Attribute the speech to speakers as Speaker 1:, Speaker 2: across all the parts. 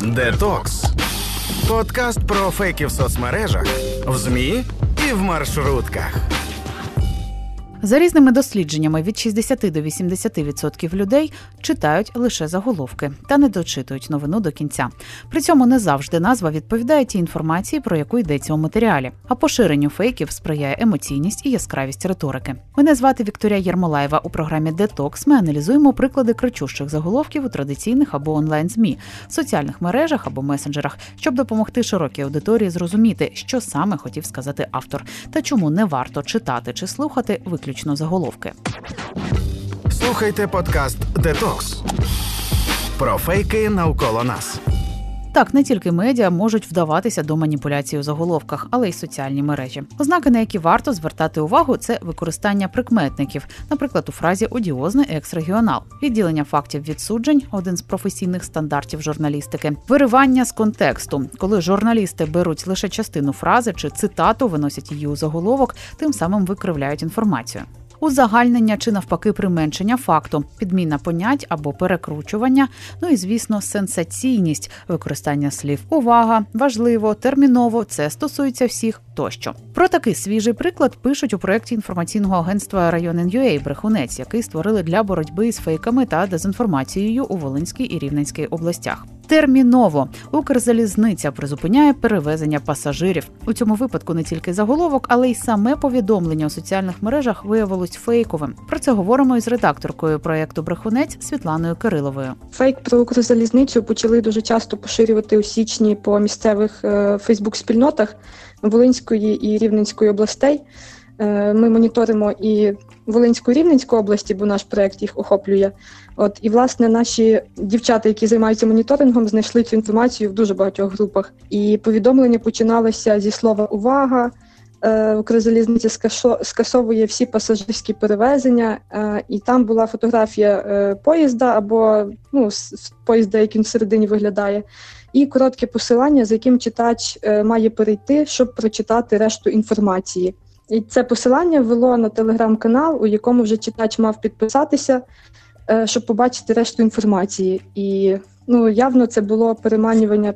Speaker 1: Детокс. Подкаст про фейки в соцмережах, в ЗМІ і в маршрутках.
Speaker 2: За різними дослідженнями від 60 до 80% людей читають лише заголовки та не дочитують новину до кінця. При цьому не завжди назва відповідає тій інформації, про яку йдеться у матеріалі. А поширенню фейків сприяє емоційність і яскравість риторики. Мене звати Вікторія Єрмолаєва. У програмі Детокс ми аналізуємо приклади кричущих заголовків у традиційних або онлайн змі, соціальних мережах або месенджерах, щоб допомогти широкій аудиторії зрозуміти, що саме хотів сказати автор, та чому не варто читати чи слухати виключно виключно заголовки.
Speaker 1: Слухайте подкаст Детокс про фейки навколо нас.
Speaker 2: Так, не тільки медіа можуть вдаватися до маніпуляції у заголовках, але й соціальні мережі. Ознаки, на які варто звертати увагу, це використання прикметників, наприклад, у фразі одіозний екс-регіонал, відділення фактів від суджень один з професійних стандартів журналістики, виривання з контексту, коли журналісти беруть лише частину фрази чи цитату, виносять її у заголовок, тим самим викривляють інформацію узагальнення чи навпаки применшення факту, підміна понять або перекручування. Ну і звісно, сенсаційність використання слів увага, важливо, терміново це стосується всіх тощо. Про такий свіжий приклад пишуть у проєкті інформаційного агентства «Районен.UA» Брехунець, який створили для боротьби з фейками та дезінформацією у Волинській і Рівненській областях. Терміново Укрзалізниця призупиняє перевезення пасажирів. У цьому випадку не тільки заголовок, але й саме повідомлення у соціальних мережах виявилось фейковим. Про це говоримо із редакторкою проєкту Брехунець Світланою Кириловою.
Speaker 3: Фейк про Укрзалізницю почали дуже часто поширювати у січні по місцевих е, Фейсбук-спільнотах Волинської і Рівненської областей. Е, ми моніторимо і Волинську і Рівненську області, бо наш проект їх охоплює. От і власне наші дівчата, які займаються моніторингом, знайшли цю інформацію в дуже багатьох групах. І повідомлення починалося зі слова увага. Е, Укрзалізниця скасовує всі пасажирські перевезення, е, і там була фотографія поїзда або ну, поїзда, який всередині виглядає, і коротке посилання, за яким читач має перейти, щоб прочитати решту інформації. І це посилання вело на телеграм-канал, у якому вже читач мав підписатися, е, щоб побачити решту інформації. І ну, явно це було переманювання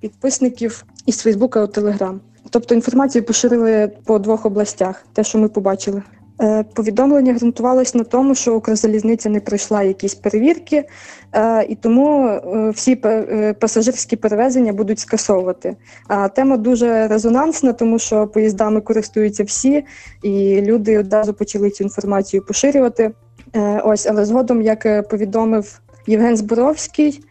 Speaker 3: підписників із Фейсбука у Телеграм. Тобто інформацію поширили по двох областях, те, що ми побачили. Е, повідомлення ґрунтувалось на тому, що Укрзалізниця не пройшла якісь перевірки, е, і тому е, всі пасажирські перевезення будуть скасовувати. А тема дуже резонансна, тому що поїздами користуються всі, і люди одразу почали цю інформацію поширювати. Ось, але згодом, як повідомив Євген Зборовський.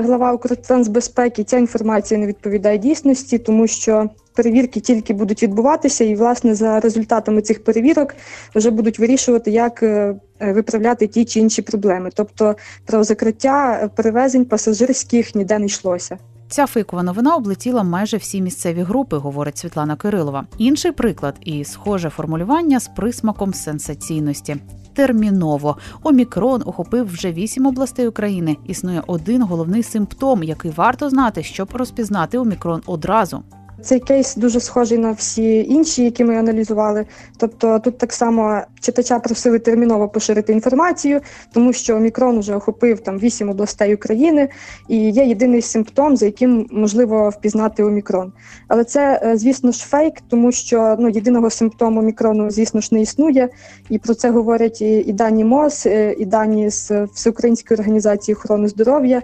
Speaker 3: Глава Укртрансбезпеки, ця інформація не відповідає дійсності, тому що перевірки тільки будуть відбуватися, і власне за результатами цих перевірок вже будуть вирішувати, як е, виправляти ті чи інші проблеми. Тобто про закриття перевезень пасажирських ніде не йшлося.
Speaker 2: Ця фейкова новина облетіла майже всі місцеві групи, говорить Світлана Кирилова. Інший приклад і схоже формулювання з присмаком сенсаційності. Терміново Омікрон охопив вже вісім областей України. Існує один головний симптом, який варто знати, щоб розпізнати омікрон одразу.
Speaker 3: Цей кейс дуже схожий на всі інші, які ми аналізували. Тобто тут так само читача просили терміново поширити інформацію, тому що омікрон вже охопив там вісім областей України, і є єдиний симптом, за яким можливо впізнати омікрон. Але це, е, звісно ж, фейк, тому що ну єдиного симптому омікрону, звісно ж, не існує, і про це говорять і, і дані МОЗ, е, і дані з Всеукраїнської організації охорони здоров'я.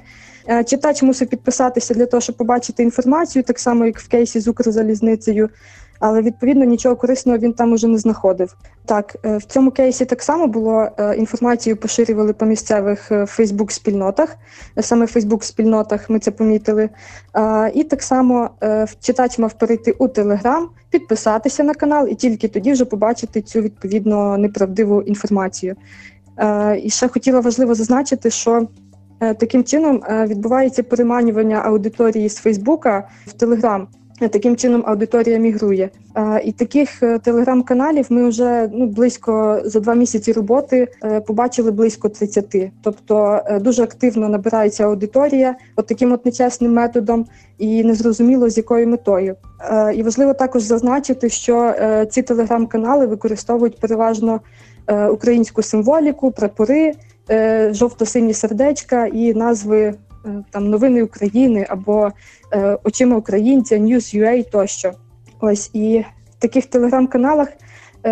Speaker 3: Е, читач мусив підписатися для того, щоб побачити інформацію, так само як в кейсі з Укрзалізницею, але відповідно нічого корисного він там уже не знаходив. Так, е, в цьому кейсі так само було е, інформацію поширювали по місцевих Фейсбук-спільнотах, саме в Фейсбук-спільнотах ми це помітили. І так само читач мав перейти у Телеграм, підписатися на канал і тільки тоді вже побачити цю відповідно неправдиву інформацію. І ще хотіла важливо зазначити, що таким чином е, відбувається переманювання аудиторії з Фейсбука в Телеграм. Е, таким чином аудиторія мігрує. І таких телеграм-каналів ми вже ну близько за два місяці роботи побачили близько 30. Тобто дуже активно набирається аудиторія от таким от нечесним методом, і незрозуміло з якою метою. І важливо також зазначити, що ці телеграм-канали використовують переважно українську символіку, прапори. Е, жовто-сині сердечка і назви е, там новини України або е, очима українця, News.ua тощо. Ось і в таких телеграм-каналах.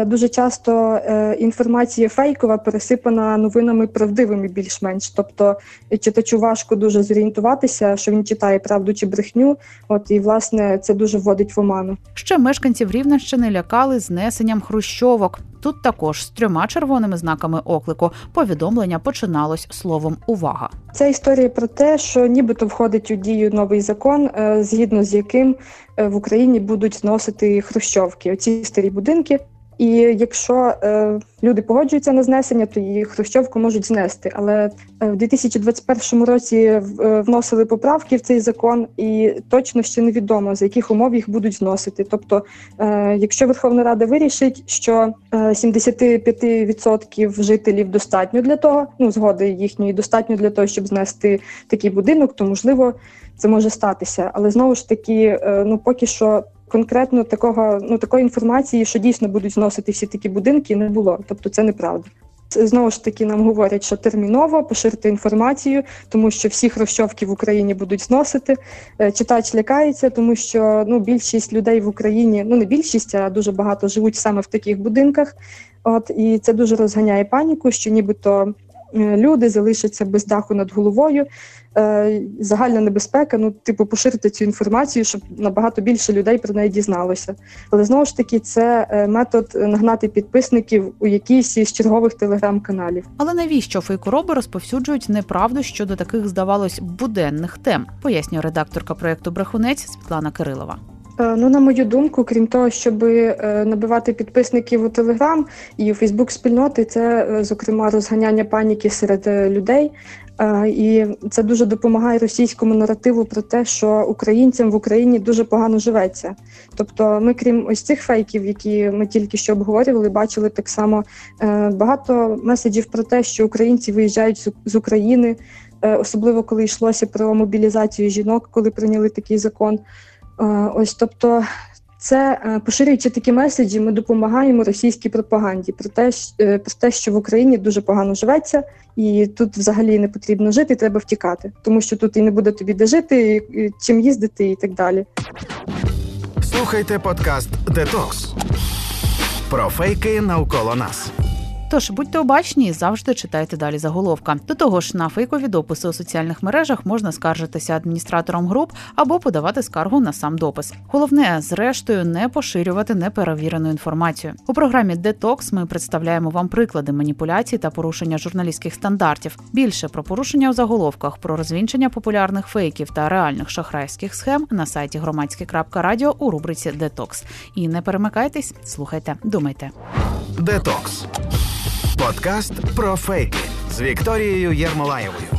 Speaker 3: Дуже часто інформація фейкова пересипана новинами правдивими більш-менш. Тобто читачу важко дуже зорієнтуватися, що він читає правду чи брехню. От і власне це дуже вводить в оману.
Speaker 2: Ще мешканців Рівненщини лякали знесенням хрущовок. Тут також з трьома червоними знаками оклику повідомлення починалось словом увага.
Speaker 3: Це історія про те, що нібито входить у дію новий закон, е, згідно з яким в Україні будуть зносити хрущовки. Оці старі будинки. І якщо е, люди погоджуються на знесення, то її хрущовку можуть знести. Але е, в 2021 році е, вносили поправки в цей закон, і точно ще невідомо за яких умов їх будуть зносити. Тобто, е, якщо Верховна Рада вирішить, що е, 75% жителів достатньо для того, ну згоди їхньої достатньо для того, щоб знести такий будинок, то можливо це може статися. Але знову ж таки, е, ну поки що конкретно такого ну такої інформації, що дійсно будуть зносити всі такі будинки, не було. Тобто це неправда. Знову ж таки, нам говорять, що терміново поширити інформацію, тому що всі хрущовки в Україні будуть зносити. Е, читач лякається, тому що ну більшість людей в Україні, ну не більшість, а дуже багато живуть саме в таких будинках. От і це дуже розганяє паніку, що нібито люди залишаться без даху над головою. Е, загальна небезпека, ну, типу, поширити цю інформацію, щоб набагато більше людей про неї дізналося. Але знову ж таки, це е, метод нагнати підписників у якійсь із чергових телеграм-каналів.
Speaker 2: Але навіщо фейкороби розповсюджують неправду щодо таких, здавалось, буденних тем, пояснює редакторка проєкту Брехунець Світлана Кирилова.
Speaker 3: Е, ну, на мою думку, крім того, щоб набивати підписників у Телеграм і у Фейсбук спільноти, це зокрема розганяння паніки серед людей. І це дуже допомагає російському наративу про те, що українцям в Україні дуже погано живеться. Тобто, ми, крім ось цих фейків, які ми тільки що обговорювали, бачили так само е, багато меседжів про те, що українці виїжджають з України, е, особливо коли йшлося про мобілізацію жінок, коли прийняли такий закон. Е, ось тобто. Це поширюючи такі меседжі, ми допомагаємо російській пропаганді про те, про те, що в Україні дуже погано живеться, і тут взагалі не потрібно жити, треба втікати, тому що тут і не буде тобі де жити, і чим їздити, і так далі.
Speaker 1: Слухайте подкаст Детокс про фейки навколо нас.
Speaker 2: Тож будьте обачні і завжди читайте далі заголовка. До того ж, на фейкові дописи у соціальних мережах можна скаржитися адміністратором груп або подавати скаргу на сам допис. Головне, зрештою, не поширювати неперевірену інформацію. У програмі Детокс ми представляємо вам приклади маніпуляцій та порушення журналістських стандартів. Більше про порушення у заголовках, про розвінчення популярних фейків та реальних шахрайських схем на сайті громадське.радіо у рубриці Детокс. І не перемикайтесь, слухайте, думайте.
Speaker 1: Детокс. Подкаст про фейки з Вікторією Єрмолаєвою.